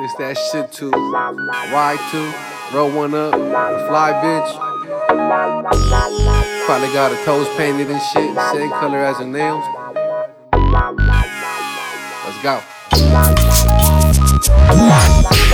It's that shit too. Y2, roll one up, fly bitch. Probably got her toes painted and shit, same color as her nails. Let's go.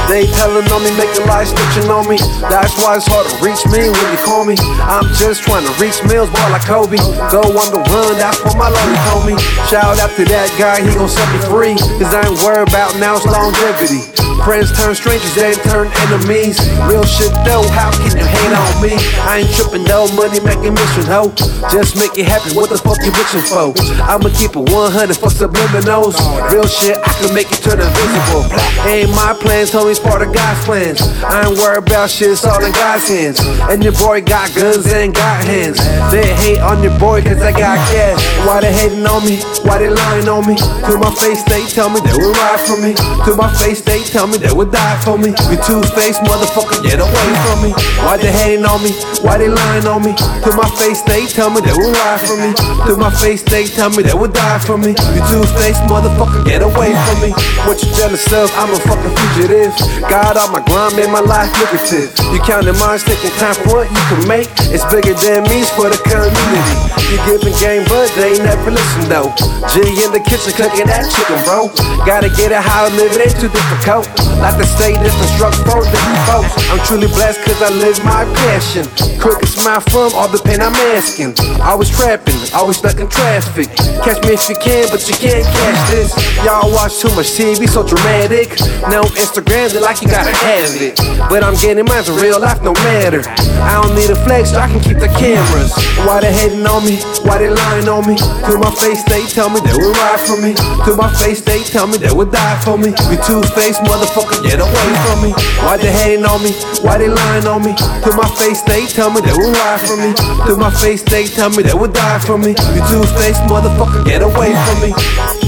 They telling on me, making lies snitching on me. That's why it's hard to reach me when you call me. I'm just trying to reach mills, boy, like Kobe. Go on the run, that's what my lawyer told me. Shout out to that guy, he gon' set me free. Cause I ain't worried about now's longevity. Friends turn strangers, they turn enemies. Real shit though, how can you hate on me? I ain't tripping though, money making mission, ho. Just make it happen, what the fuck you bitching for? I'ma keep it 100, fuck subliminals. Real shit, I can make it turn invisible. Ain't my plans, homies, part of God's plans. I ain't worried about shit, it's all in God's hands. And your boy got guns and got hands. They hate on your boy cause I got cash. Why they hating on me? Why they lying on me? To my face, they tell me they will ride for me. To my face, they tell me they would die for me. You two-faced motherfucker, get away from me. Why they hating on me? Why they lying on me? To my face, they tell me they will ride for me. To my face, they tell me they would die for me. You two-faced motherfucker, get away from me. What you jealous of? I'm a fucking fugitive. God on my grind, made my life lucrative. You counting mines, taking time for what you can make. It's bigger than me, it's for the community. You giving game, but they ain't never listen though. G in the kitchen cooking that chicken, bro. Gotta get it how I live, it ain't too difficult. Like to say strokes for different folks. I'm truly blessed cause I live my passion. Crooked smile from all the pain I'm asking. Always trapping, always stuck in traffic. Catch me if you can, but you can't catch this. Y'all watch too much TV, so dramatic. Now Instagram, they like you gotta have it. But I'm getting mine in real life, no matter. I don't need a flex, so I can keep the cameras. Why they hating on me? Why they lying on me? To my face, they tell me they would ride for me. To my face, they tell me they would die for me. You two-faced motherfucker, get away from me. Why they hating on me? Why they lying on me? To my face, they tell me they would ride for me. To my face, they tell me they would die for me. You two-faced motherfucker, get away from me.